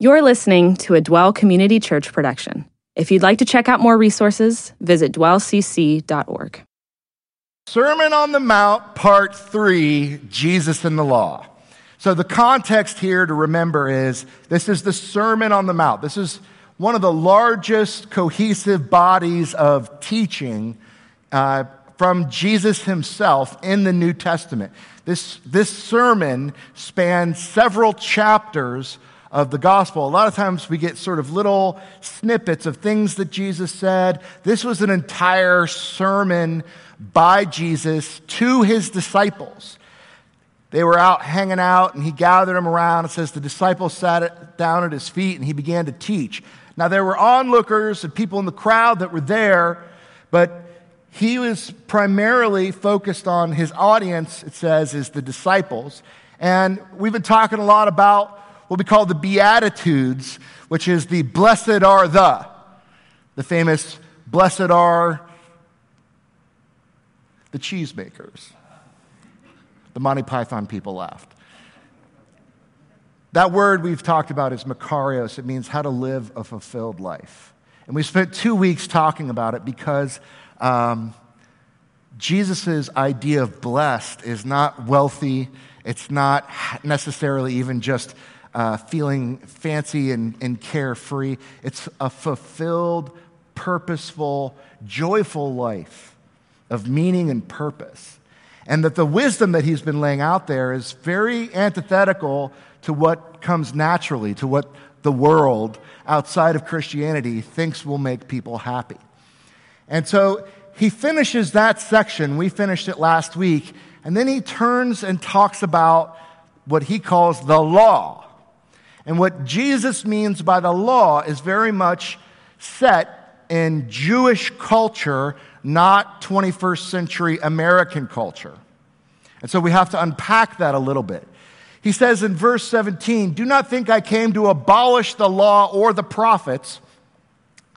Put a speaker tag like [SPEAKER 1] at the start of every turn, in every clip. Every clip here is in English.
[SPEAKER 1] You're listening to a Dwell Community Church production. If you'd like to check out more resources, visit dwellcc.org.
[SPEAKER 2] Sermon on the Mount, Part 3 Jesus and the Law. So, the context here to remember is this is the Sermon on the Mount. This is one of the largest cohesive bodies of teaching uh, from Jesus himself in the New Testament. This, this sermon spans several chapters of the gospel. A lot of times we get sort of little snippets of things that Jesus said. This was an entire sermon by Jesus to his disciples. They were out hanging out and he gathered them around. It says the disciples sat down at his feet and he began to teach. Now there were onlookers and people in the crowd that were there, but he was primarily focused on his audience, it says, is the disciples. And we've been talking a lot about what we call the Beatitudes, which is the blessed are the, the famous blessed are the cheesemakers. The Monty Python people laughed. That word we've talked about is makarios. It means how to live a fulfilled life. And we spent two weeks talking about it because um, Jesus' idea of blessed is not wealthy, it's not necessarily even just uh, feeling fancy and, and carefree. It's a fulfilled, purposeful, joyful life of meaning and purpose. And that the wisdom that he's been laying out there is very antithetical to what comes naturally, to what the world outside of Christianity thinks will make people happy. And so he finishes that section. We finished it last week. And then he turns and talks about what he calls the law. And what Jesus means by the law is very much set in Jewish culture, not 21st century American culture. And so we have to unpack that a little bit. He says in verse 17, Do not think I came to abolish the law or the prophets.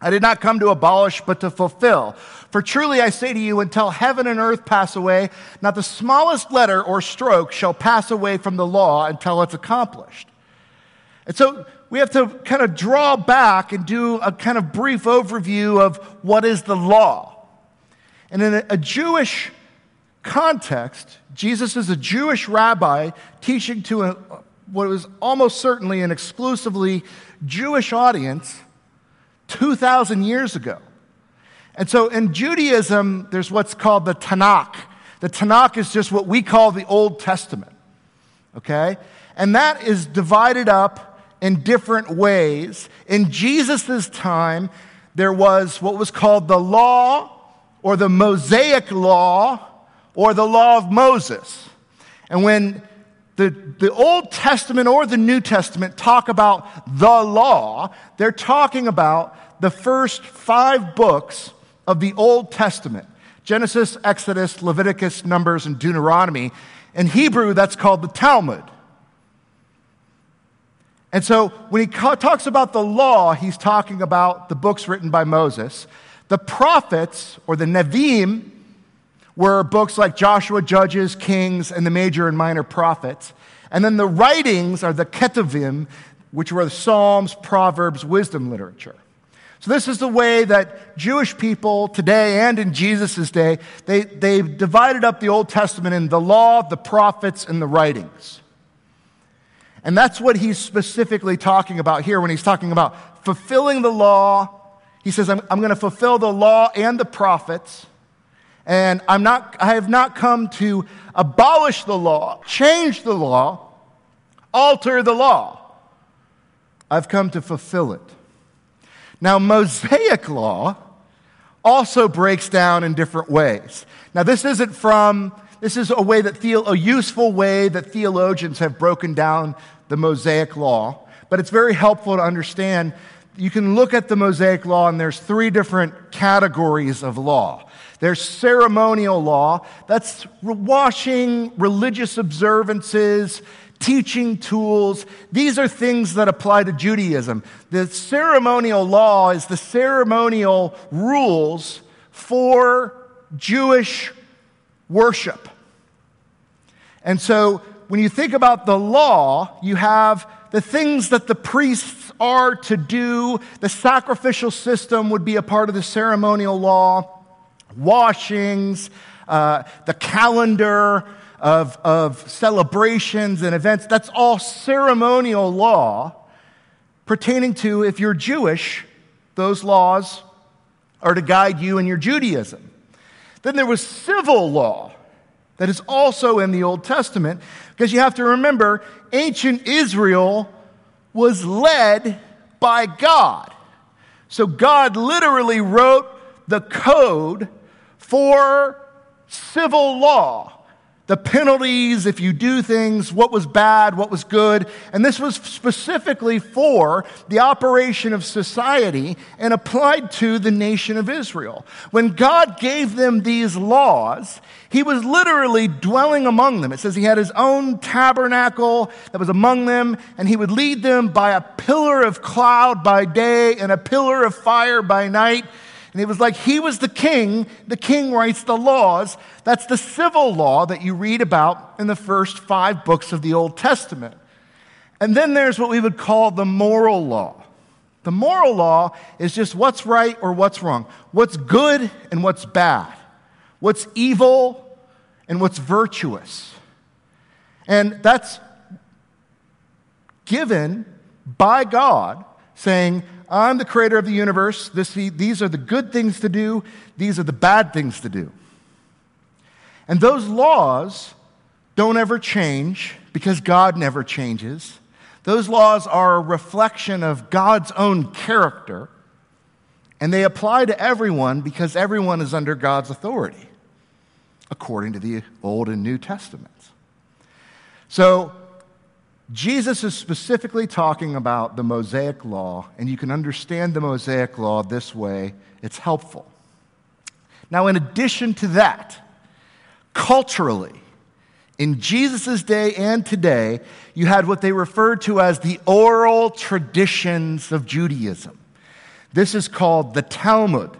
[SPEAKER 2] I did not come to abolish, but to fulfill. For truly I say to you, until heaven and earth pass away, not the smallest letter or stroke shall pass away from the law until it's accomplished. And so we have to kind of draw back and do a kind of brief overview of what is the law. And in a, Jewish context, Jesus is a Jewish rabbi teaching to a, what was almost certainly an exclusively Jewish audience 2,000 years ago. And so in Judaism, there's what's called the Tanakh. The Tanakh is just what we call the Old Testament. Okay? And that is divided up in different ways. In Jesus' time, there was what was called the law or the Mosaic law or the law of Moses. And when the, the Old Testament or the New Testament talk about the law, they're talking about the first five books of the Old Testament Genesis, Exodus, Leviticus, Numbers, and Deuteronomy. In Hebrew, that's called the Talmud. And so when he talks about the law, he's talking about the books written by Moses. The prophets, or the Nevi'im, were books like Joshua, Judges, Kings, and the major and minor prophets. And then the writings are the Ketuvim, which were the Psalms, Proverbs, wisdom literature. So this is the way that Jewish people today and in Jesus' day, they, they divided up the Old Testament in the law, the prophets, and the writings. And that's what he's specifically talking about here when he's talking about fulfilling the law. He says, I'm, I'm going to fulfill the law and the prophets. And I'm not, I have not come to abolish the law, change the law, alter the law. I've come to fulfill it. Now, Mosaic law also breaks down in different ways. Now, this isn't from this is a way that a useful way that theologians have broken down the Mosaic law, but it's very helpful to understand. You can look at the Mosaic law, and there's three different categories of law. There's ceremonial law, that's washing, religious observances, teaching tools. These are things that apply to Judaism. The ceremonial law is the ceremonial rules for Jewish worship. And so when you think about the law, you have the things that the priests are to do, the sacrificial system would be a part of the ceremonial law, washings, uh, the calendar of, of celebrations and events. That's all ceremonial law pertaining to if you're Jewish, those laws are to guide you in your Judaism. Then there was civil law that is also in the Old Testament because you have to remember ancient Israel was led by God. So God literally wrote the code for civil law the penalties if you do things, what was bad, what was good. And this was specifically for the operation of society and applied to the nation of Israel. When God gave them these laws, he was literally dwelling among them. It says he had his own tabernacle that was among them, and he would lead them by a pillar of cloud by day and a pillar of fire by night. And it was like he was the king. The king writes the laws. That's the civil law that you read about in the first five books of the Old Testament. And then there's what we would call the moral law. The moral law is just what's right or what's wrong, what's good and what's bad, what's evil and what's virtuous. And that's given by God saying, I'm the creator of the universe. This, these are the good things to do, these are the bad things to do. And those laws don't ever change because God never changes. Those laws are a reflection of God's own character, and they apply to everyone because everyone is under God's authority, according to the Old and New Testaments. So, Jesus is specifically talking about the Mosaic Law, and you can understand the Mosaic Law this way. It's helpful. Now, in addition to that, culturally, in Jesus' day and today, you had what they referred to as the oral traditions of Judaism. This is called the Talmud.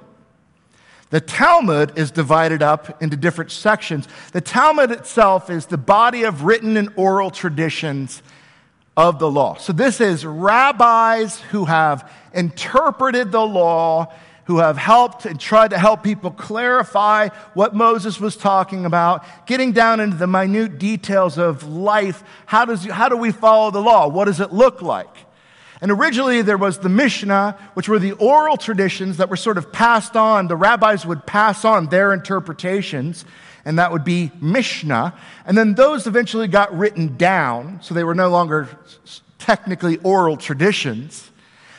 [SPEAKER 2] The Talmud is divided up into different sections. The Talmud itself is the body of written and oral traditions of the law. So this is rabbis who have interpreted the law, who have helped and tried to help people clarify what Moses was talking about, getting down into the minute details of life. How, does, how do we follow the law? What does it look like? And originally there was the Mishnah, which were the oral traditions that were sort of passed on. The rabbis would pass on their interpretations and that would be Mishnah. And then those eventually got written down, so they were no longer technically oral traditions.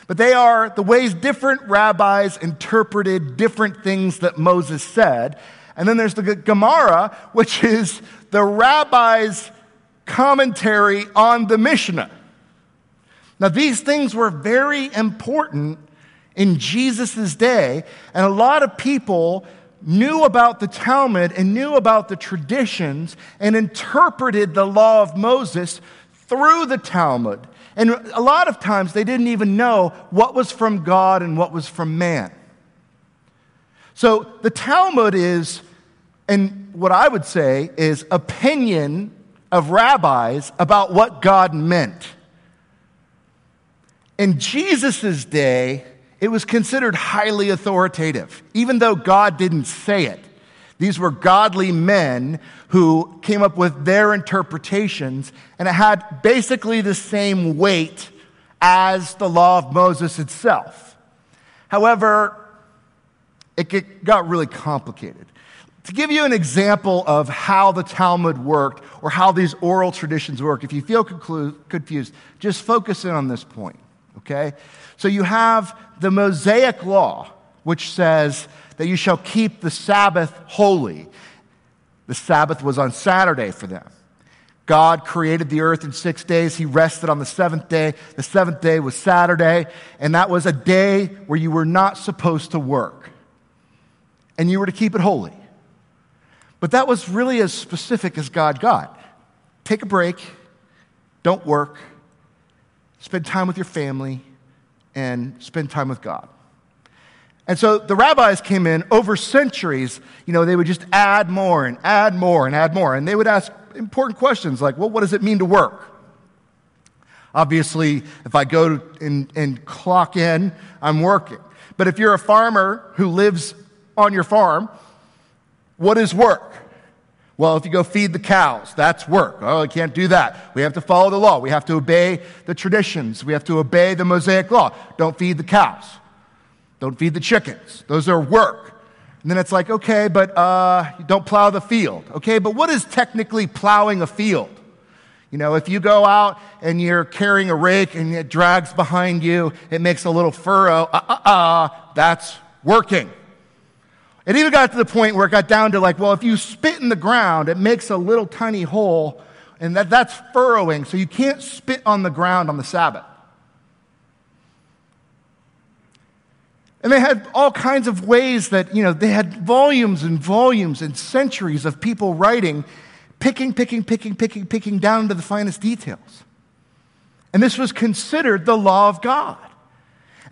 [SPEAKER 2] But they are the ways different rabbis interpreted different things that Moses said. And then there's the Gemara, which is the rabbi's commentary on the Mishnah. Now, these things were very important in Jesus' day, and a lot of people knew about the Talmud and knew about the traditions and interpreted the law of Moses through the Talmud. And a lot of times they didn't even know what was from God and what was from man. So the Talmud is, and what I would say is opinion of rabbis about what God meant. In Jesus' day, it was considered highly authoritative, even though God didn't say it. These were godly men who came up with their interpretations, and it had basically the same weight as the law of Moses itself. However, it got really complicated. To give you an example of how the Talmud worked or how these oral traditions work, if you feel confused, just focus in on this point, okay? So you have the Mosaic law, which says that you shall keep the Sabbath holy. The Sabbath was on Saturday for them. God created the earth in six days. He rested on the seventh day. The seventh day was Saturday, and that was a day where you were not supposed to work. And you were to keep it holy. But that was really as specific as God got. Take a break, don't work, spend time with your family, and spend time with God. And so the rabbis came in over centuries, you know, they would just add more and add more and add more. And they would ask important questions like, well, what does it mean to work? Obviously, if I go and, and clock in, I'm working. But if you're a farmer who lives on your farm, what is work? Well, if you go feed the cows, that's work. Oh, I can't do that. We have to follow the law. We have to obey the traditions. We have to obey the Mosaic law. Don't feed the cows. Don't feed the chickens. Those are work. And then it's like, okay, but uh, don't plow the field. Okay, but what is technically plowing a field? You know, if you go out and you're carrying a rake and it drags behind you, it makes a little furrow, uh uh uh, that's working. It even got to the point where it got down to like, well, if you spit in the ground, it makes a little tiny hole, and that, that's furrowing, so you can't spit on the ground on the Sabbath. And they had all kinds of ways that, you know, they had volumes and volumes and centuries of people writing, picking, picking, picking, picking, picking down to the finest details. And this was considered the law of God.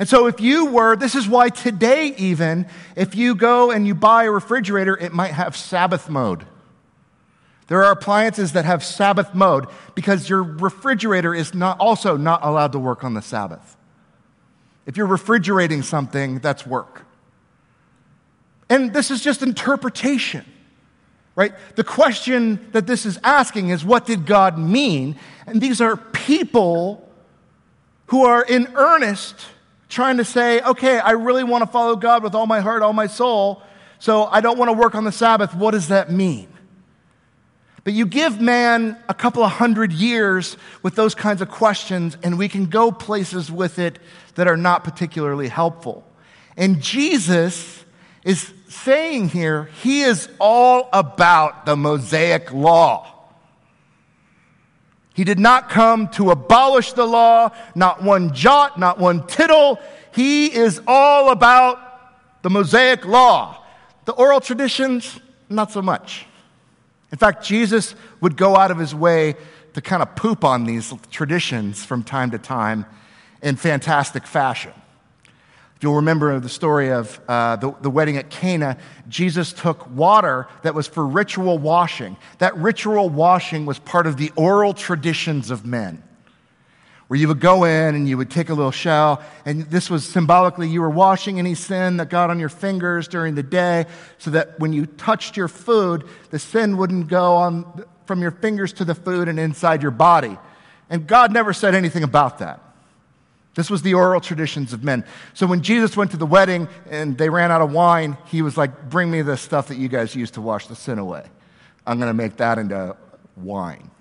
[SPEAKER 2] And so, if you were, this is why today, even, if you go and you buy a refrigerator, it might have Sabbath mode. There are appliances that have Sabbath mode because your refrigerator is not, also not allowed to work on the Sabbath. If you're refrigerating something, that's work. And this is just interpretation, right? The question that this is asking is what did God mean? And these are people who are in earnest trying to say, okay, I really want to follow God with all my heart, all my soul, so I don't want to work on the Sabbath. What does that mean? But you give man a couple of hundred years with those kinds of questions, and we can go places with it that are not particularly helpful. And Jesus is saying here, he is all about the Mosaic law. He did not come to abolish the law, not one jot, not one tittle. He is all about the Mosaic law. The oral traditions, not so much. In fact, Jesus would go out of his way to kind of poop on these traditions from time to time in fantastic fashion. You'll remember the story of uh, the, the wedding at Cana, Jesus took water that was for ritual washing. That ritual washing was part of the oral traditions of men, where you would go in and you would take a little shell, and this was symbolically you were washing any sin that got on your fingers during the day, so that when you touched your food, the sin wouldn't go on from your fingers to the food and inside your body. And God never said anything about that. This was the oral traditions of men. So when Jesus went to the wedding and they ran out of wine, he was like, Bring me the stuff that you guys used to wash the sin away. I'm going to make that into wine.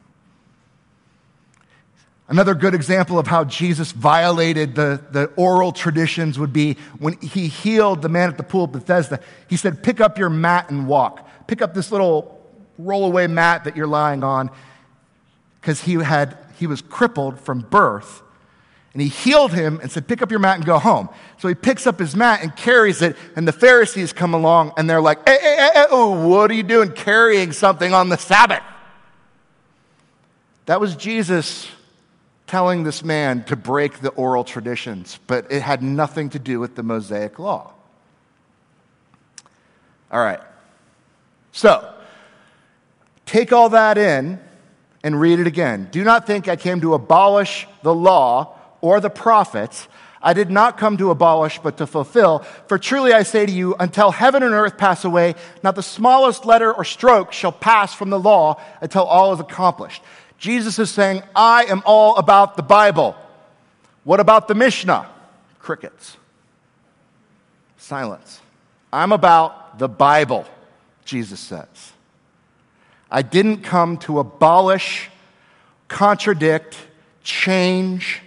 [SPEAKER 2] Another good example of how Jesus violated the, the oral traditions would be when he healed the man at the pool of Bethesda. He said, Pick up your mat and walk. Pick up this little rollaway mat that you're lying on because he, had, he was crippled from birth and he healed him and said, Pick up your mat and go home. So he picks up his mat and carries it, and the Pharisees come along and they're like, Hey, hey, hey, hey oh, what are you doing carrying something on the Sabbath? That was Jesus telling this man to break the oral traditions, but it had nothing to do with the Mosaic law. All right. So, take all that in and read it again. Do not think I came to abolish the law or the prophets. I did not come to abolish, but to fulfill. For truly I say to you, until heaven and earth pass away, not the smallest letter or stroke shall pass from the law until all is accomplished. Jesus is saying, I am all about the Bible. What about the Mishnah? Crickets. Silence. I'm about the Bible, Jesus says. I didn't come to abolish, contradict, change,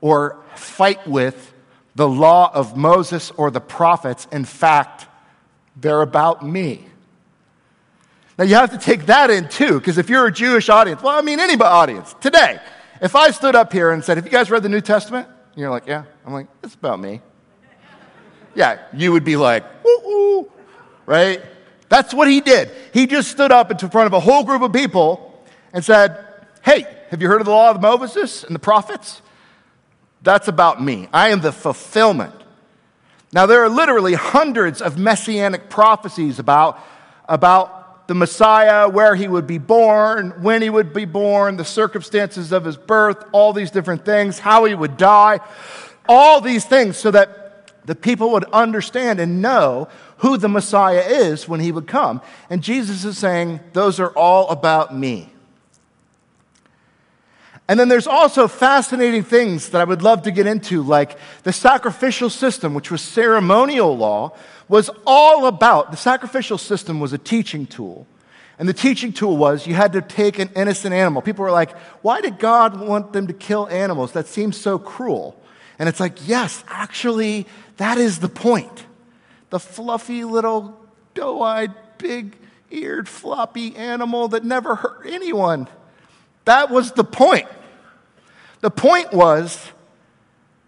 [SPEAKER 2] or fight with the law of Moses or the prophets. In fact, they're about me. Now you have to take that in too, because if you're a Jewish audience, well, I mean, any audience, today, if I stood up here and said, Have you guys read the New Testament? And you're like, Yeah. I'm like, It's about me. Yeah, you would be like, Ooh, ooh, right? That's what he did. He just stood up in front of a whole group of people and said, Hey, have you heard of the law of Moses and the prophets? That's about me. I am the fulfillment. Now, there are literally hundreds of messianic prophecies about, about the Messiah, where he would be born, when he would be born, the circumstances of his birth, all these different things, how he would die, all these things, so that the people would understand and know who the Messiah is when he would come. And Jesus is saying, Those are all about me. And then there's also fascinating things that I would love to get into, like the sacrificial system, which was ceremonial law, was all about the sacrificial system was a teaching tool. And the teaching tool was you had to take an innocent animal. People were like, why did God want them to kill animals? That seems so cruel. And it's like, yes, actually, that is the point. The fluffy little doe eyed, big eared, floppy animal that never hurt anyone. That was the point. The point was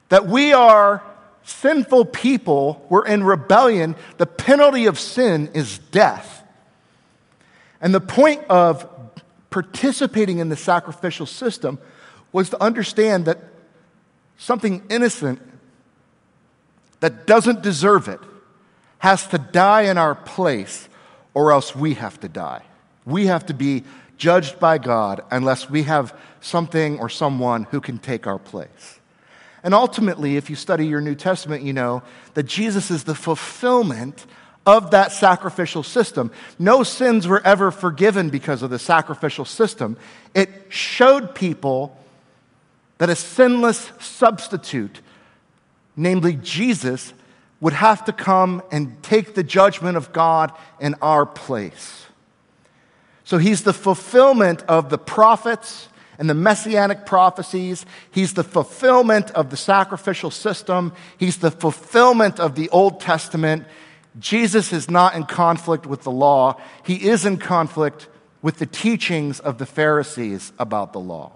[SPEAKER 2] that we are sinful people, we're in rebellion. The penalty of sin is death. And the point of participating in the sacrificial system was to understand that something innocent that doesn't deserve it has to die in our place, or else we have to die. We have to be judged by God unless we have something or someone who can take our place. And ultimately, if you study your New Testament, you know that Jesus is the fulfillment of that sacrificial system. No sins were ever forgiven because of the sacrificial system. It showed people that a sinless substitute, namely Jesus, would have to come and take the judgment of God in our place. So he's the fulfillment of the prophets and the messianic prophecies. He's the fulfillment of the sacrificial system. He's the fulfillment of the Old Testament. Jesus is not in conflict with the law, he is in conflict with the teachings of the Pharisees about the law.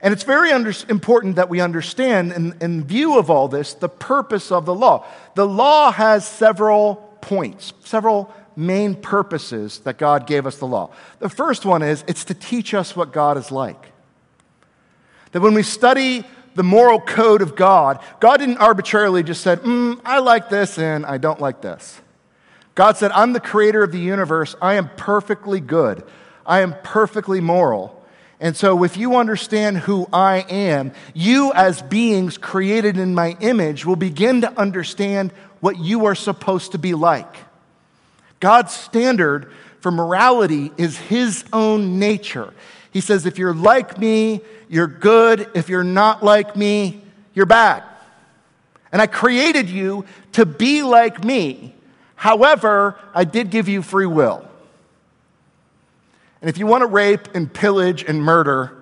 [SPEAKER 2] And it's very under- important that we understand, in, in view of all this, the purpose of the law. The law has several points, several main purposes that God gave us the law. The first one is it's to teach us what God is like. That when we study the moral code of God, God didn't arbitrarily just said, mm, I like this and I don't like this. God said, I'm the creator of the universe. I am perfectly good. I am perfectly moral. And so, if you understand who I am, you as beings created in my image will begin to understand what you are supposed to be like. God's standard for morality is his own nature. He says, if you're like me, you're good. If you're not like me, you're bad. And I created you to be like me. However, I did give you free will. And if you want to rape and pillage and murder,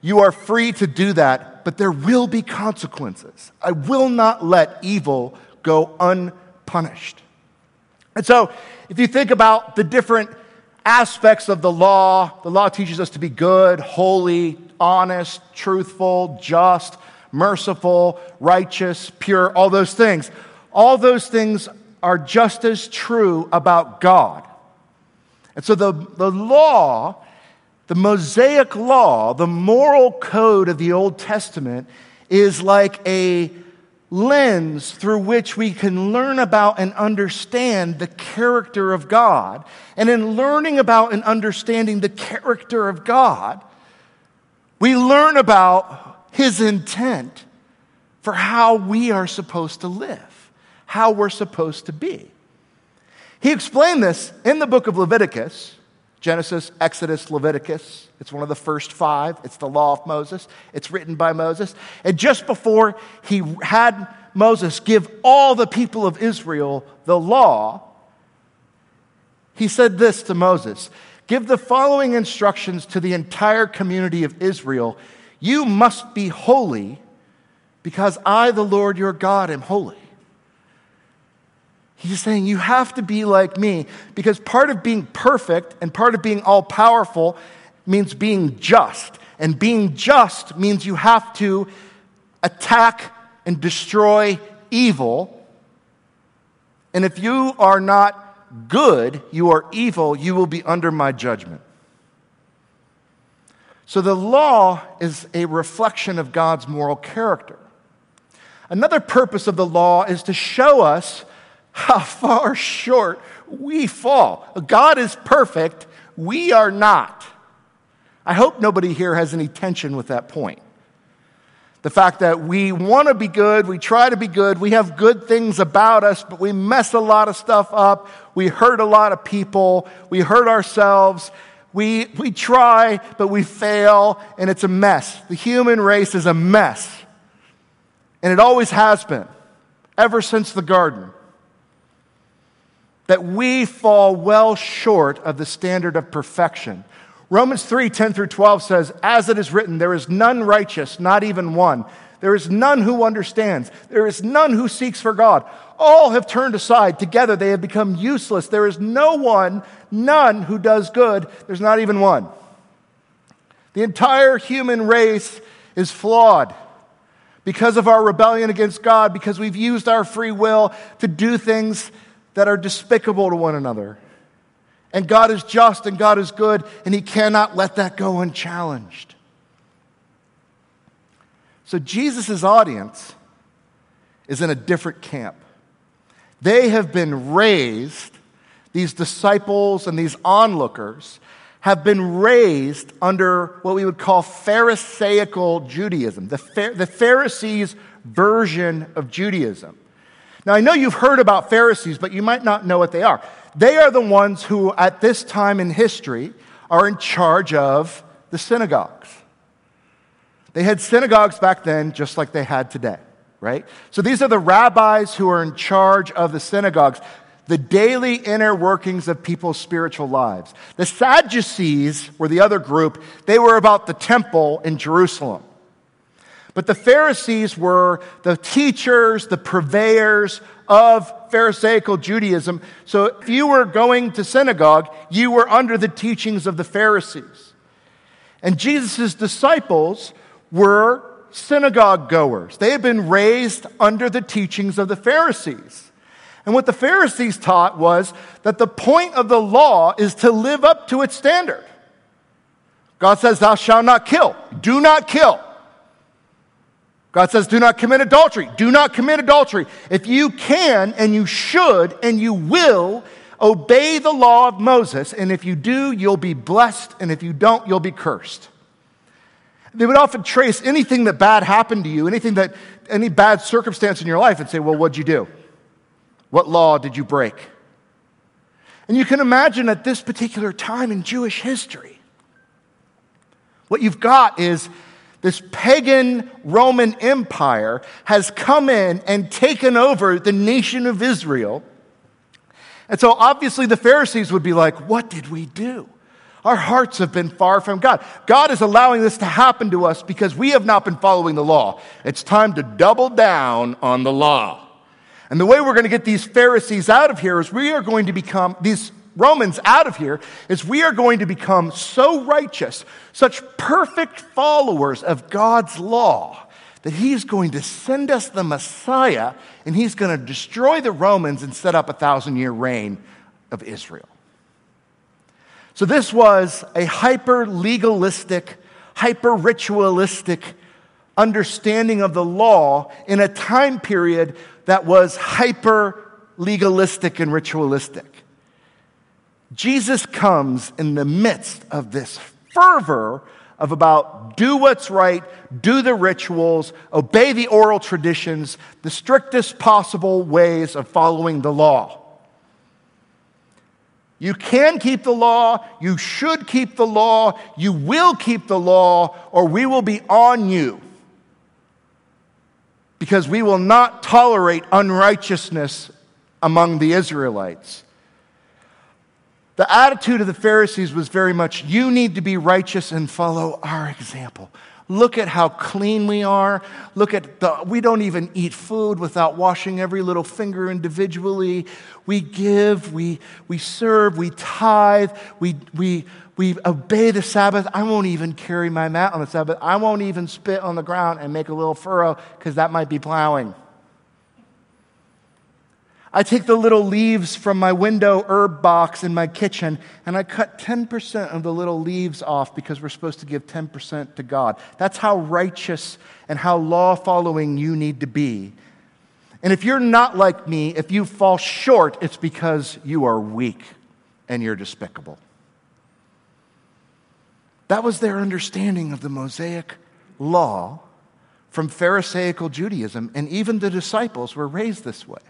[SPEAKER 2] you are free to do that, but there will be consequences. I will not let evil go unpunished. And so, if you think about the different aspects of the law, the law teaches us to be good, holy, honest, truthful, just, merciful, righteous, pure, all those things. All those things are just as true about God. And so the, the law, the Mosaic law, the moral code of the Old Testament is like a lens through which we can learn about and understand the character of God. And in learning about and understanding the character of God, we learn about His intent for how we are supposed to live, how we're supposed to be. He explained this in the book of Leviticus Genesis, Exodus, Leviticus. It's one of the first five. It's the law of Moses. It's written by Moses. And just before he had Moses give all the people of Israel the law, he said this to Moses Give the following instructions to the entire community of Israel You must be holy because I, the Lord your God, am holy. He's saying you have to be like me because part of being perfect and part of being all powerful means being just. And being just means you have to attack and destroy evil. And if you are not good, you are evil, you will be under my judgment. So the law is a reflection of God's moral character. Another purpose of the law is to show us how far short We fall. God is perfect. We are not. I hope nobody here has any tension with that point. The fact that we want to be good, we try to be good, we have good things about us, but we mess a lot of stuff up. We hurt a lot of people. We hurt ourselves. We, we try, but we fail, and it's a mess. The human race is a mess. And it always has been, ever since the garden. That we fall well short of the standard of perfection. Romans 3 10 through 12 says, As it is written, there is none righteous, not even one. There is none who understands. There is none who seeks for God. All have turned aside. Together they have become useless. There is no one, none who does good. There's not even one. The entire human race is flawed because of our rebellion against God, because we've used our free will to do things that are despicable to one another. And God is just and God is good, and He cannot let that go unchallenged. So Jesus' audience is in a different camp. They have been raised, these disciples and these onlookers have been raised under what we would call Pharisaical Judaism, the, the Pharisees' version of Judaism. Now, I know you've heard about Pharisees, but you might not know what they are. They are the ones who, at this time in history, are in charge of the synagogues. They had synagogues back then just like they had today, right? So these are the rabbis who are in charge of the synagogues, the daily inner workings of people's spiritual lives. The Sadducees were the other group, they were about the temple in Jerusalem. But the Pharisees were the teachers, the purveyors of Pharisaical Judaism. So if you were going to synagogue, you were under the teachings of the Pharisees. And Jesus' disciples were synagogue goers. They had been raised under the teachings of the Pharisees. And what the Pharisees taught was that the point of the law is to live up to its standard. God says, Thou shalt not kill. Do not kill. God says, do not commit adultery. Do not commit adultery. If you can and you should and you will obey the law of Moses, and if you do, you'll be blessed, and if you don't, you'll be cursed. They would often trace anything that bad happened to you, anything that, any bad circumstance in your life, and say, well, what'd you do? What law did you break? And you can imagine at this particular time in Jewish history, what you've got is this pagan Roman Empire has come in and taken over the nation of Israel. And so obviously the Pharisees would be like, What did we do? Our hearts have been far from God. God is allowing this to happen to us because we have not been following the law. It's time to double down on the law. And the way we're going to get these Pharisees out of here is we are going to become, these Romans out of here is we are going to become so righteous, such perfect followers of God's law, that He's going to send us the Messiah and He's going to destroy the Romans and set up a thousand year reign of Israel. So, this was a hyper legalistic, hyper ritualistic understanding of the law in a time period that was hyper legalistic and ritualistic. Jesus comes in the midst of this fervor of about do what's right, do the rituals, obey the oral traditions, the strictest possible ways of following the law. You can keep the law, you should keep the law, you will keep the law, or we will be on you. Because we will not tolerate unrighteousness among the Israelites. The attitude of the Pharisees was very much, you need to be righteous and follow our example. Look at how clean we are. Look at the, we don't even eat food without washing every little finger individually. We give, we, we serve, we tithe, we, we, we obey the Sabbath. I won't even carry my mat on the Sabbath. I won't even spit on the ground and make a little furrow because that might be plowing. I take the little leaves from my window herb box in my kitchen and I cut 10% of the little leaves off because we're supposed to give 10% to God. That's how righteous and how law following you need to be. And if you're not like me, if you fall short, it's because you are weak and you're despicable. That was their understanding of the Mosaic law from Pharisaical Judaism, and even the disciples were raised this way.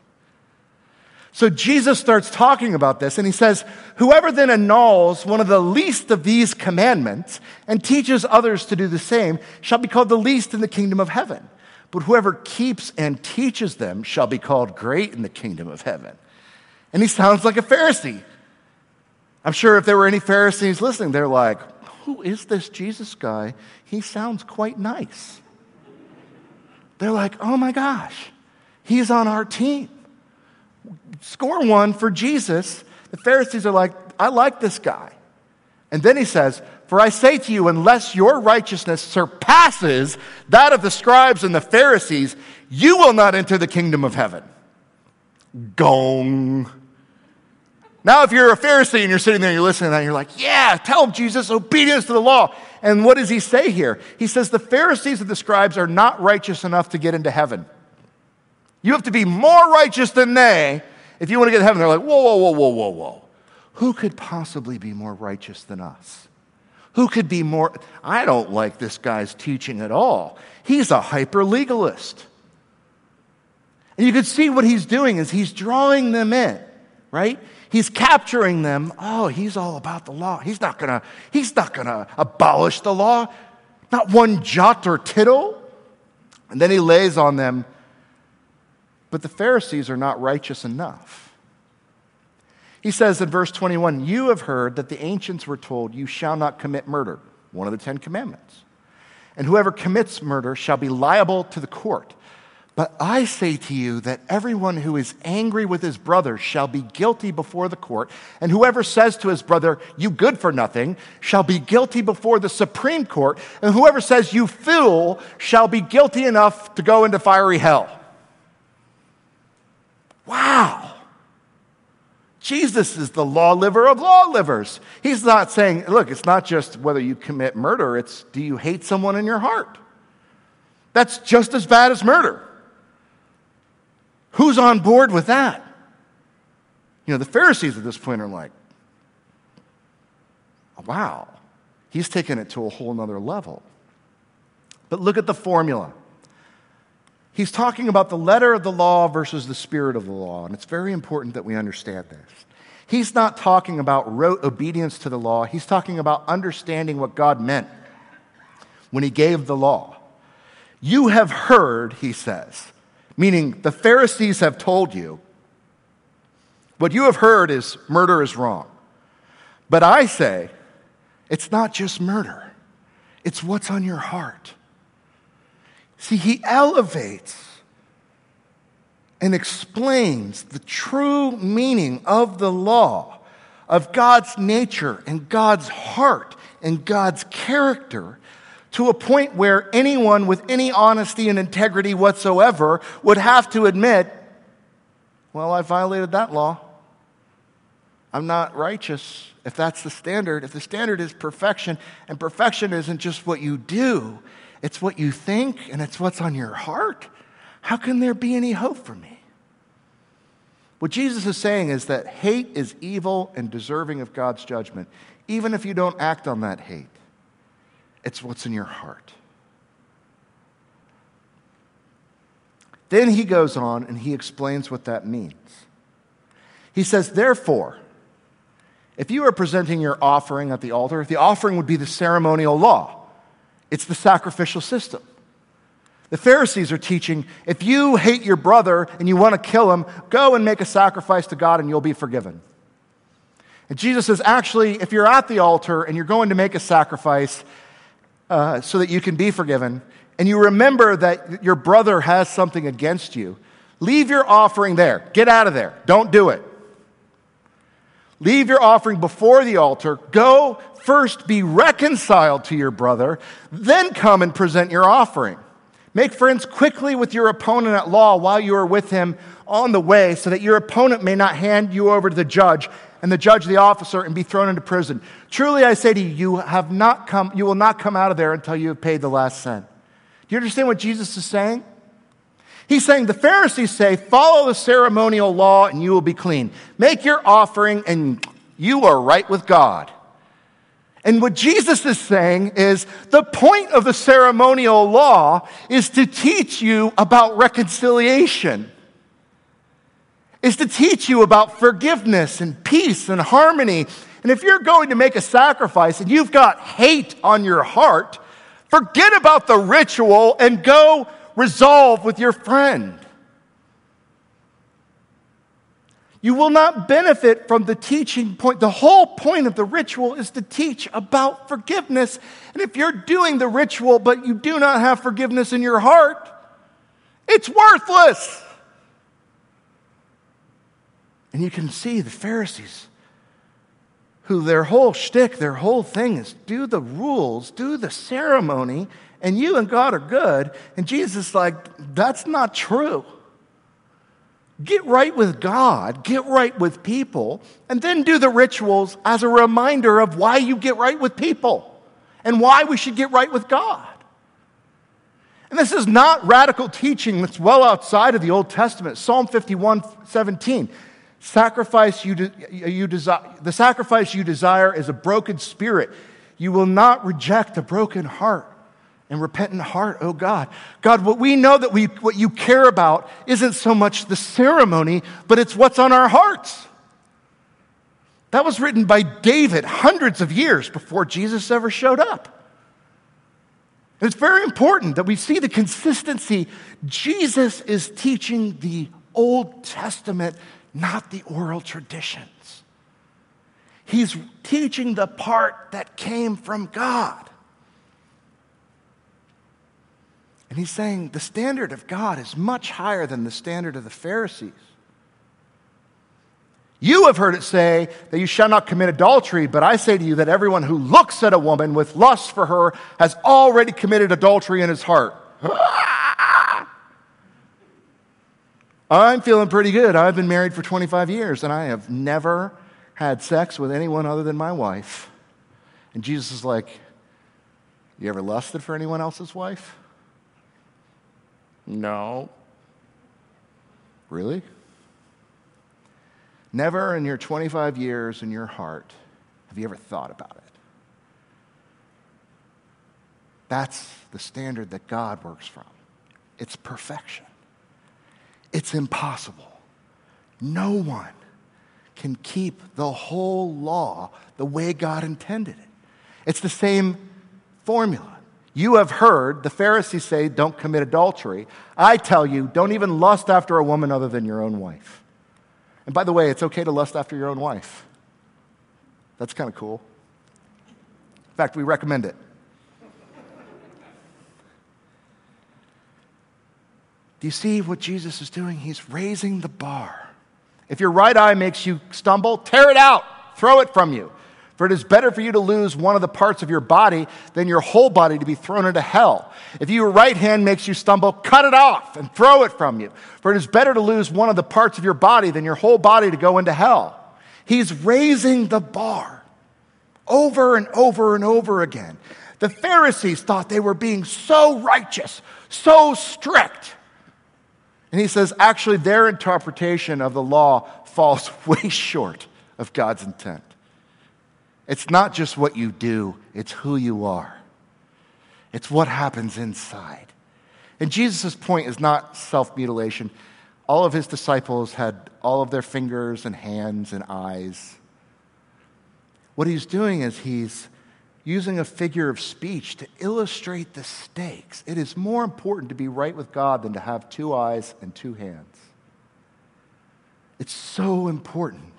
[SPEAKER 2] So Jesus starts talking about this, and he says, Whoever then annuls one of the least of these commandments and teaches others to do the same shall be called the least in the kingdom of heaven. But whoever keeps and teaches them shall be called great in the kingdom of heaven. And he sounds like a Pharisee. I'm sure if there were any Pharisees listening, they're like, Who is this Jesus guy? He sounds quite nice. They're like, Oh my gosh, he's on our team. Score one for Jesus. The Pharisees are like, I like this guy. And then he says, For I say to you, unless your righteousness surpasses that of the scribes and the Pharisees, you will not enter the kingdom of heaven. Gong. Now, if you're a Pharisee and you're sitting there and you're listening to that, and you're like, yeah, tell Jesus, obedience to the law. And what does he say here? He says, the Pharisees and the scribes are not righteous enough to get into heaven. You have to be more righteous than they if you want to get to heaven. They're like, whoa, whoa, whoa, whoa, whoa, whoa. Who could possibly be more righteous than us? Who could be more? I don't like this guy's teaching at all. He's a hyper legalist. And you can see what he's doing is he's drawing them in, right? He's capturing them. Oh, he's all about the law. He's not gonna, he's not gonna abolish the law, not one jot or tittle. And then he lays on them, but the Pharisees are not righteous enough. He says in verse 21 You have heard that the ancients were told, You shall not commit murder, one of the Ten Commandments. And whoever commits murder shall be liable to the court. But I say to you that everyone who is angry with his brother shall be guilty before the court, and whoever says to his brother, You good for nothing, shall be guilty before the Supreme Court, and whoever says, You fool, shall be guilty enough to go into fiery hell. Wow. Jesus is the law liver of law livers. He's not saying, Look, it's not just whether you commit murder, it's do you hate someone in your heart? That's just as bad as murder. Who's on board with that? You know, the Pharisees at this point are like, wow, he's taken it to a whole nother level. But look at the formula. He's talking about the letter of the law versus the spirit of the law, and it's very important that we understand this. He's not talking about rote obedience to the law, he's talking about understanding what God meant when he gave the law. You have heard, he says, meaning the Pharisees have told you, what you have heard is murder is wrong. But I say, it's not just murder, it's what's on your heart. See, he elevates and explains the true meaning of the law, of God's nature and God's heart and God's character to a point where anyone with any honesty and integrity whatsoever would have to admit, well, I violated that law. I'm not righteous if that's the standard. If the standard is perfection, and perfection isn't just what you do, it's what you think and it's what's on your heart, how can there be any hope for me? What Jesus is saying is that hate is evil and deserving of God's judgment, even if you don't act on that hate. It's what's in your heart. Then he goes on and he explains what that means. He says, Therefore, if you are presenting your offering at the altar, the offering would be the ceremonial law, it's the sacrificial system. The Pharisees are teaching if you hate your brother and you want to kill him, go and make a sacrifice to God and you'll be forgiven. And Jesus says, actually, if you're at the altar and you're going to make a sacrifice, uh, so that you can be forgiven, and you remember that your brother has something against you, leave your offering there. Get out of there. Don't do it. Leave your offering before the altar. Go first be reconciled to your brother, then come and present your offering. Make friends quickly with your opponent at law while you are with him on the way, so that your opponent may not hand you over to the judge and the judge the officer and be thrown into prison. Truly I say to you, you have not come, you will not come out of there until you have paid the last cent. Do you understand what Jesus is saying? He's saying the Pharisees say, follow the ceremonial law and you will be clean. Make your offering and you are right with God. And what Jesus is saying is the point of the ceremonial law is to teach you about reconciliation, is to teach you about forgiveness and peace and harmony. And if you're going to make a sacrifice and you've got hate on your heart, forget about the ritual and go resolve with your friend. You will not benefit from the teaching point. The whole point of the ritual is to teach about forgiveness. And if you're doing the ritual but you do not have forgiveness in your heart, it's worthless. And you can see the Pharisees, who their whole shtick, their whole thing is do the rules, do the ceremony, and you and God are good. And Jesus is like, that's not true. Get right with God, get right with people, and then do the rituals as a reminder of why you get right with people and why we should get right with God. And this is not radical teaching that's well outside of the Old Testament. Psalm 51 17. Sacrifice you, de- you desire, the sacrifice you desire is a broken spirit. You will not reject a broken heart and repentant heart, oh God. God, what we know that we, what you care about isn't so much the ceremony, but it's what's on our hearts. That was written by David hundreds of years before Jesus ever showed up. It's very important that we see the consistency. Jesus is teaching the Old Testament, not the oral traditions. He's teaching the part that came from God. And he's saying the standard of God is much higher than the standard of the Pharisees. You have heard it say that you shall not commit adultery, but I say to you that everyone who looks at a woman with lust for her has already committed adultery in his heart. I'm feeling pretty good. I've been married for 25 years and I have never had sex with anyone other than my wife. And Jesus is like, You ever lusted for anyone else's wife? No. Really? Never in your 25 years in your heart have you ever thought about it. That's the standard that God works from. It's perfection. It's impossible. No one can keep the whole law the way God intended it. It's the same formula. You have heard the Pharisees say, don't commit adultery. I tell you, don't even lust after a woman other than your own wife. And by the way, it's okay to lust after your own wife. That's kind of cool. In fact, we recommend it. Do you see what Jesus is doing? He's raising the bar. If your right eye makes you stumble, tear it out, throw it from you. For it is better for you to lose one of the parts of your body than your whole body to be thrown into hell. If your right hand makes you stumble, cut it off and throw it from you. For it is better to lose one of the parts of your body than your whole body to go into hell. He's raising the bar over and over and over again. The Pharisees thought they were being so righteous, so strict. And he says, actually, their interpretation of the law falls way short of God's intent. It's not just what you do, it's who you are. It's what happens inside. And Jesus' point is not self mutilation. All of his disciples had all of their fingers and hands and eyes. What he's doing is he's using a figure of speech to illustrate the stakes. It is more important to be right with God than to have two eyes and two hands. It's so important.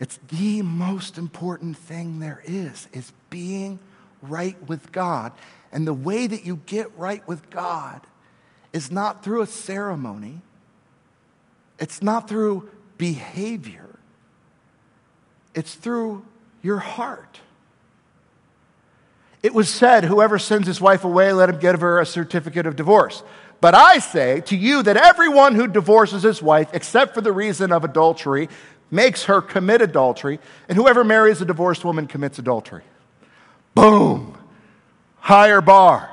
[SPEAKER 2] It's the most important thing there is, is being right with God. And the way that you get right with God is not through a ceremony. It's not through behavior. It's through your heart. It was said, Whoever sends his wife away, let him give her a certificate of divorce. But I say to you that everyone who divorces his wife, except for the reason of adultery, makes her commit adultery, and whoever marries a divorced woman commits adultery. Boom! Higher bar.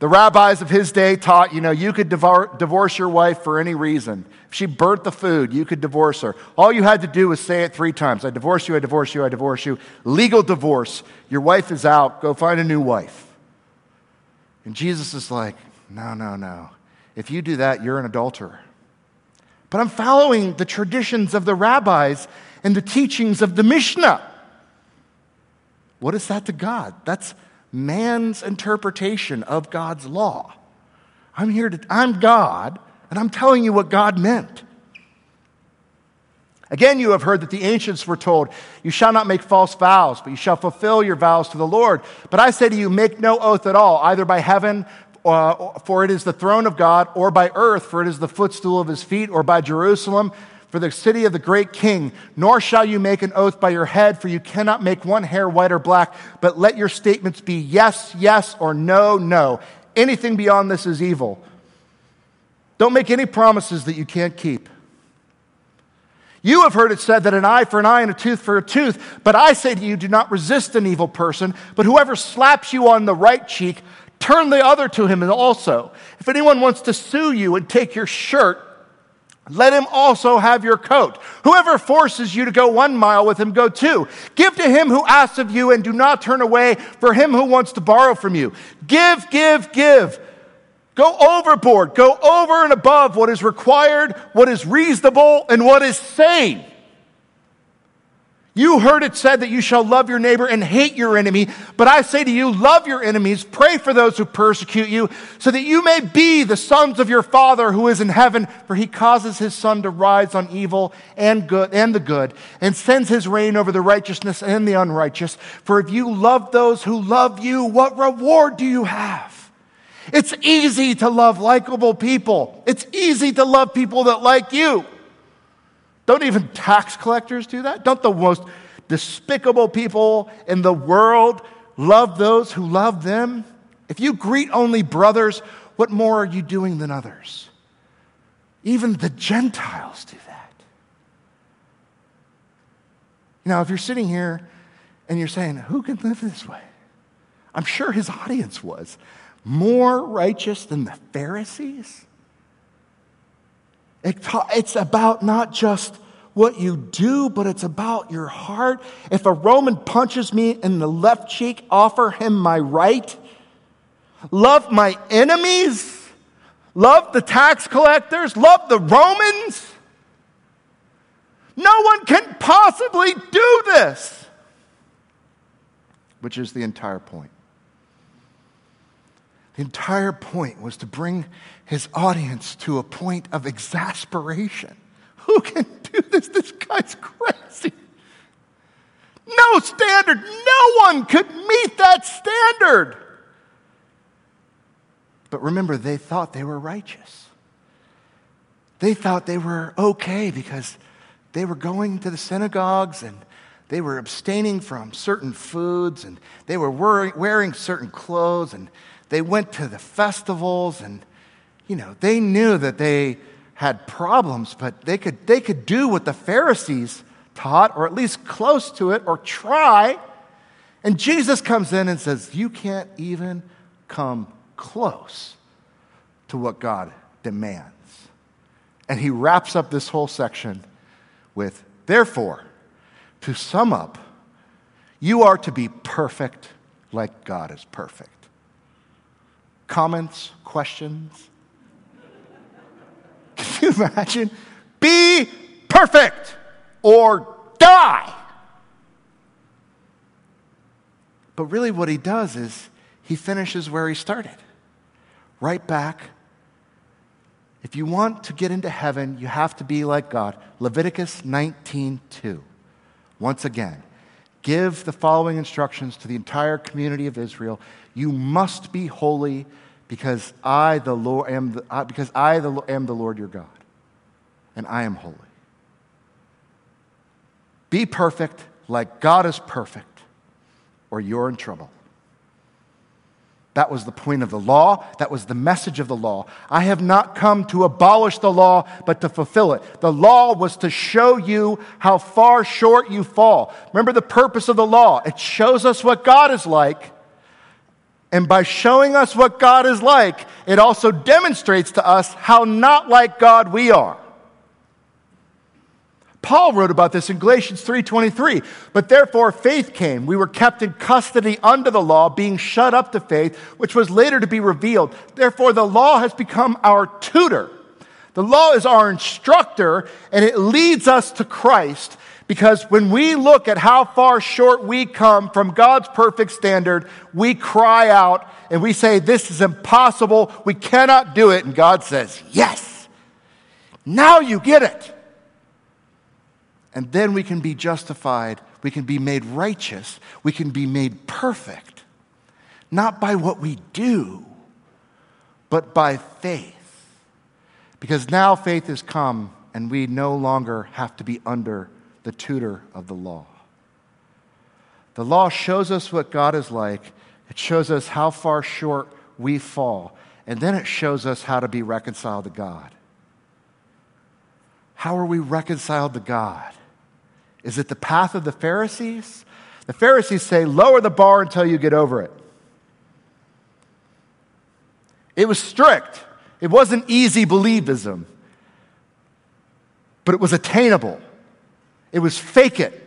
[SPEAKER 2] The rabbis of his day taught, you know, you could divorce your wife for any reason. If she burnt the food, you could divorce her. All you had to do was say it three times I divorce you, I divorce you, I divorce you. Legal divorce. Your wife is out. Go find a new wife. And Jesus is like, no, no, no. If you do that, you're an adulterer. But I'm following the traditions of the rabbis and the teachings of the Mishnah. What is that to God? That's man's interpretation of God's law. I'm here to, I'm God, and I'm telling you what God meant. Again, you have heard that the ancients were told, You shall not make false vows, but you shall fulfill your vows to the Lord. But I say to you, make no oath at all, either by heaven, uh, for it is the throne of God, or by earth, for it is the footstool of his feet, or by Jerusalem, for the city of the great king, nor shall you make an oath by your head, for you cannot make one hair white or black, but let your statements be yes, yes, or no, no. Anything beyond this is evil. Don't make any promises that you can't keep. You have heard it said that an eye for an eye and a tooth for a tooth, but I say to you, do not resist an evil person, but whoever slaps you on the right cheek, turn the other to him and also. If anyone wants to sue you and take your shirt, let him also have your coat. Whoever forces you to go one mile with him, go two. Give to him who asks of you, and do not turn away for him who wants to borrow from you. Give, give, give. Go overboard. Go over and above what is required, what is reasonable, and what is sane. You heard it said that you shall love your neighbor and hate your enemy. But I say to you, love your enemies, pray for those who persecute you, so that you may be the sons of your Father who is in heaven, for he causes his sun to rise on evil and good and the good, and sends his rain over the righteousness and the unrighteous. For if you love those who love you, what reward do you have? It's easy to love likable people. It's easy to love people that like you. Don't even tax collectors do that? Don't the most despicable people in the world love those who love them? If you greet only brothers, what more are you doing than others? Even the Gentiles do that. Now, if you're sitting here and you're saying, Who can live this way? I'm sure his audience was more righteous than the Pharisees. It's about not just what you do, but it's about your heart. If a Roman punches me in the left cheek, offer him my right. Love my enemies. Love the tax collectors. Love the Romans. No one can possibly do this, which is the entire point. The entire point was to bring his audience to a point of exasperation. Who can do this? This guy's crazy. No standard. No one could meet that standard. But remember, they thought they were righteous. They thought they were okay because they were going to the synagogues and they were abstaining from certain foods and they were wearing certain clothes and they went to the festivals and, you know, they knew that they had problems, but they could, they could do what the Pharisees taught, or at least close to it, or try. And Jesus comes in and says, You can't even come close to what God demands. And he wraps up this whole section with, Therefore, to sum up, you are to be perfect like God is perfect. Comments, questions? Can you imagine? Be perfect or die. But really, what he does is he finishes where he started right back. If you want to get into heaven, you have to be like God. Leviticus 19:2. Once again, give the following instructions to the entire community of Israel. You must be holy because I, the Lord, am the, because I the, am the Lord your God, and I am holy. Be perfect like God is perfect, or you're in trouble. That was the point of the law. That was the message of the law. I have not come to abolish the law, but to fulfill it. The law was to show you how far short you fall. Remember the purpose of the law it shows us what God is like And by showing us what God is like, it also demonstrates to us how not like God we are. Paul wrote about this in Galatians 3:23. But therefore faith came. We were kept in custody under the law, being shut up to faith, which was later to be revealed. Therefore the law has become our tutor. The law is our instructor and it leads us to Christ because when we look at how far short we come from God's perfect standard, we cry out and we say, This is impossible. We cannot do it. And God says, Yes. Now you get it. And then we can be justified, we can be made righteous, we can be made perfect, not by what we do, but by faith. Because now faith has come and we no longer have to be under the tutor of the law. The law shows us what God is like, it shows us how far short we fall, and then it shows us how to be reconciled to God. How are we reconciled to God? Is it the path of the Pharisees? The Pharisees say, lower the bar until you get over it. It was strict. It wasn't easy believism, but it was attainable. It was fake it.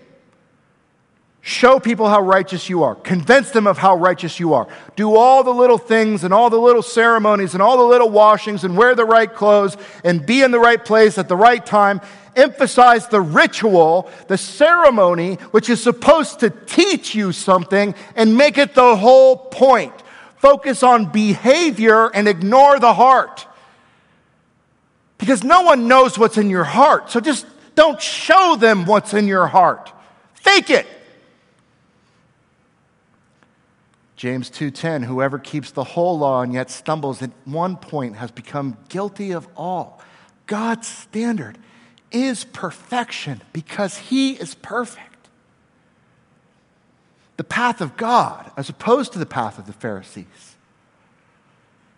[SPEAKER 2] Show people how righteous you are. Convince them of how righteous you are. Do all the little things and all the little ceremonies and all the little washings and wear the right clothes and be in the right place at the right time. Emphasize the ritual, the ceremony, which is supposed to teach you something and make it the whole point. Focus on behavior and ignore the heart. Because no one knows what's in your heart. So just don't show them what's in your heart. Fake it. James 2:10 Whoever keeps the whole law and yet stumbles at one point has become guilty of all. God's standard is perfection because he is perfect. The path of God as opposed to the path of the Pharisees.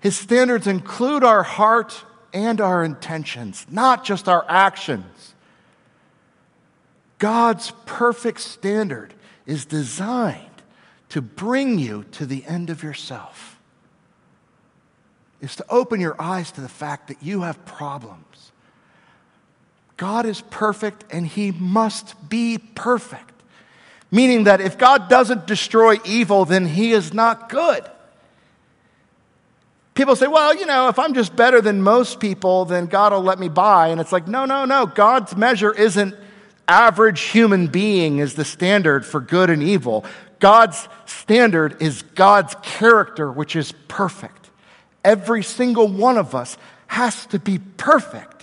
[SPEAKER 2] His standards include our heart and our intentions, not just our actions. God's perfect standard is designed to bring you to the end of yourself is to open your eyes to the fact that you have problems. God is perfect and he must be perfect. Meaning that if God doesn't destroy evil, then he is not good. People say, well, you know, if I'm just better than most people, then God will let me by. And it's like, no, no, no. God's measure isn't average human being is the standard for good and evil. God's standard is God's character, which is perfect. Every single one of us has to be perfect,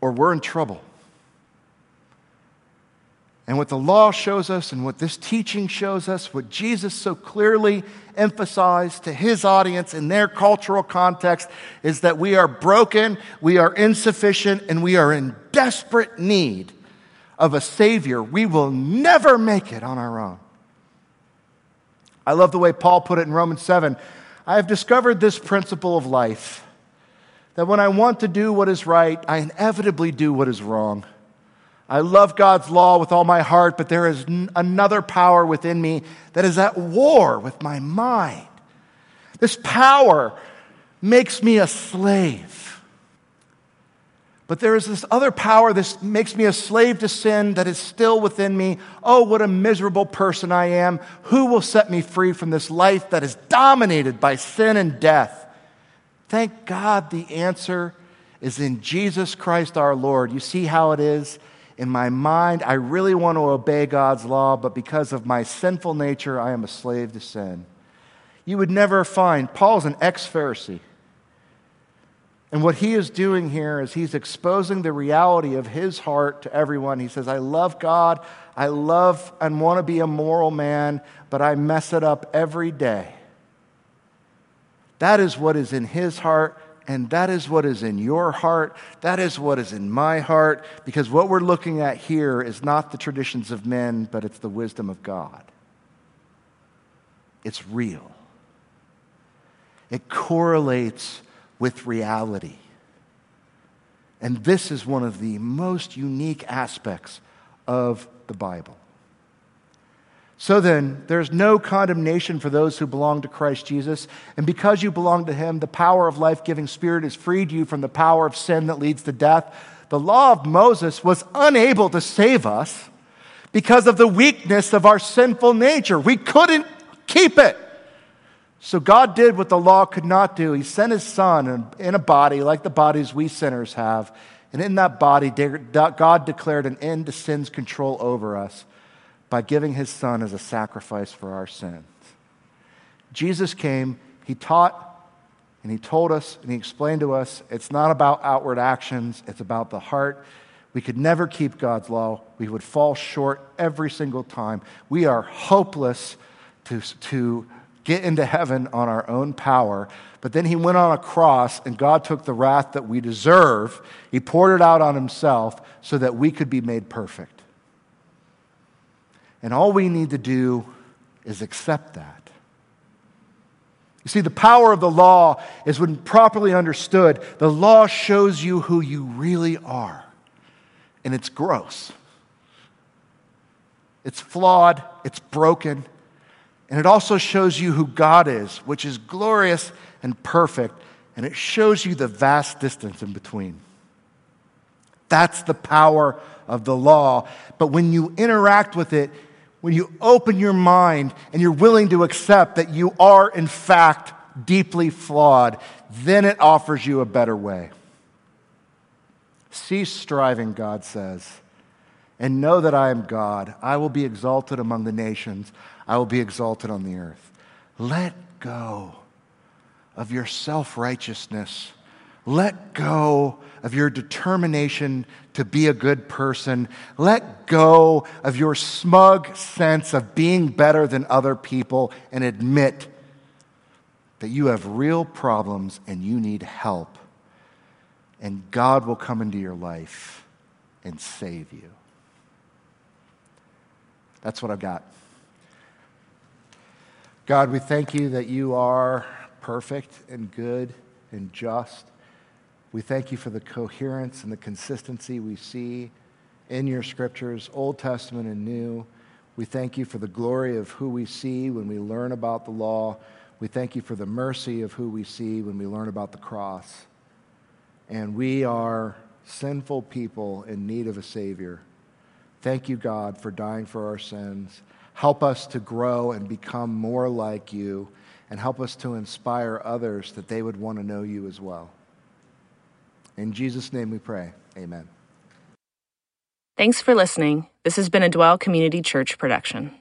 [SPEAKER 2] or we're in trouble. And what the law shows us, and what this teaching shows us, what Jesus so clearly emphasized to his audience in their cultural context, is that we are broken, we are insufficient, and we are in desperate need of a Savior. We will never make it on our own. I love the way Paul put it in Romans 7. I have discovered this principle of life that when I want to do what is right, I inevitably do what is wrong. I love God's law with all my heart, but there is n- another power within me that is at war with my mind. This power makes me a slave. But there is this other power that makes me a slave to sin that is still within me. Oh, what a miserable person I am. Who will set me free from this life that is dominated by sin and death? Thank God the answer is in Jesus Christ our Lord. You see how it is? In my mind, I really want to obey God's law, but because of my sinful nature, I am a slave to sin. You would never find, Paul's an ex Pharisee. And what he is doing here is he's exposing the reality of his heart to everyone. He says, I love God, I love and want to be a moral man, but I mess it up every day. That is what is in his heart, and that is what is in your heart. That is what is in my heart, because what we're looking at here is not the traditions of men, but it's the wisdom of God. It's real, it correlates with reality. And this is one of the most unique aspects of the Bible. So then, there's no condemnation for those who belong to Christ Jesus. And because you belong to Him, the power of life giving Spirit has freed you from the power of sin that leads to death. The law of Moses was unable to save us because of the weakness of our sinful nature. We couldn't keep it. So God did what the law could not do. He sent His Son in a body like the bodies we sinners have. And in that body, God declared an end to sin's control over us by giving his son as a sacrifice for our sins. Jesus came, he taught, and he told us, and he explained to us it's not about outward actions, it's about the heart. We could never keep God's law. We would fall short every single time. We are hopeless to, to get into heaven on our own power. But then he went on a cross, and God took the wrath that we deserve, he poured it out on himself so that we could be made perfect. And all we need to do is accept that. You see, the power of the law is when properly understood, the law shows you who you really are. And it's gross. It's flawed, it's broken, and it also shows you who God is, which is glorious and perfect, and it shows you the vast distance in between. That's the power of the law. But when you interact with it, when you open your mind and you're willing to accept that you are, in fact, deeply flawed, then it offers you a better way. Cease striving, God says, and know that I am God. I will be exalted among the nations, I will be exalted on the earth. Let go of your self righteousness. Let go of your determination to be a good person. Let go of your smug sense of being better than other people and admit that you have real problems and you need help. And God will come into your life and save you. That's what I've got. God, we thank you that you are perfect and good and just we thank you for the coherence and the consistency we see in your scriptures, Old Testament and New. We thank you for the glory of who we see when we learn about the law. We thank you for the mercy of who we see when we learn about the cross. And we are sinful people in need of a Savior. Thank you, God, for dying for our sins. Help us to grow and become more like you, and help us to inspire others that they would want to know you as well. In Jesus' name we pray. Amen.
[SPEAKER 1] Thanks for listening. This has been a Dwell Community Church production.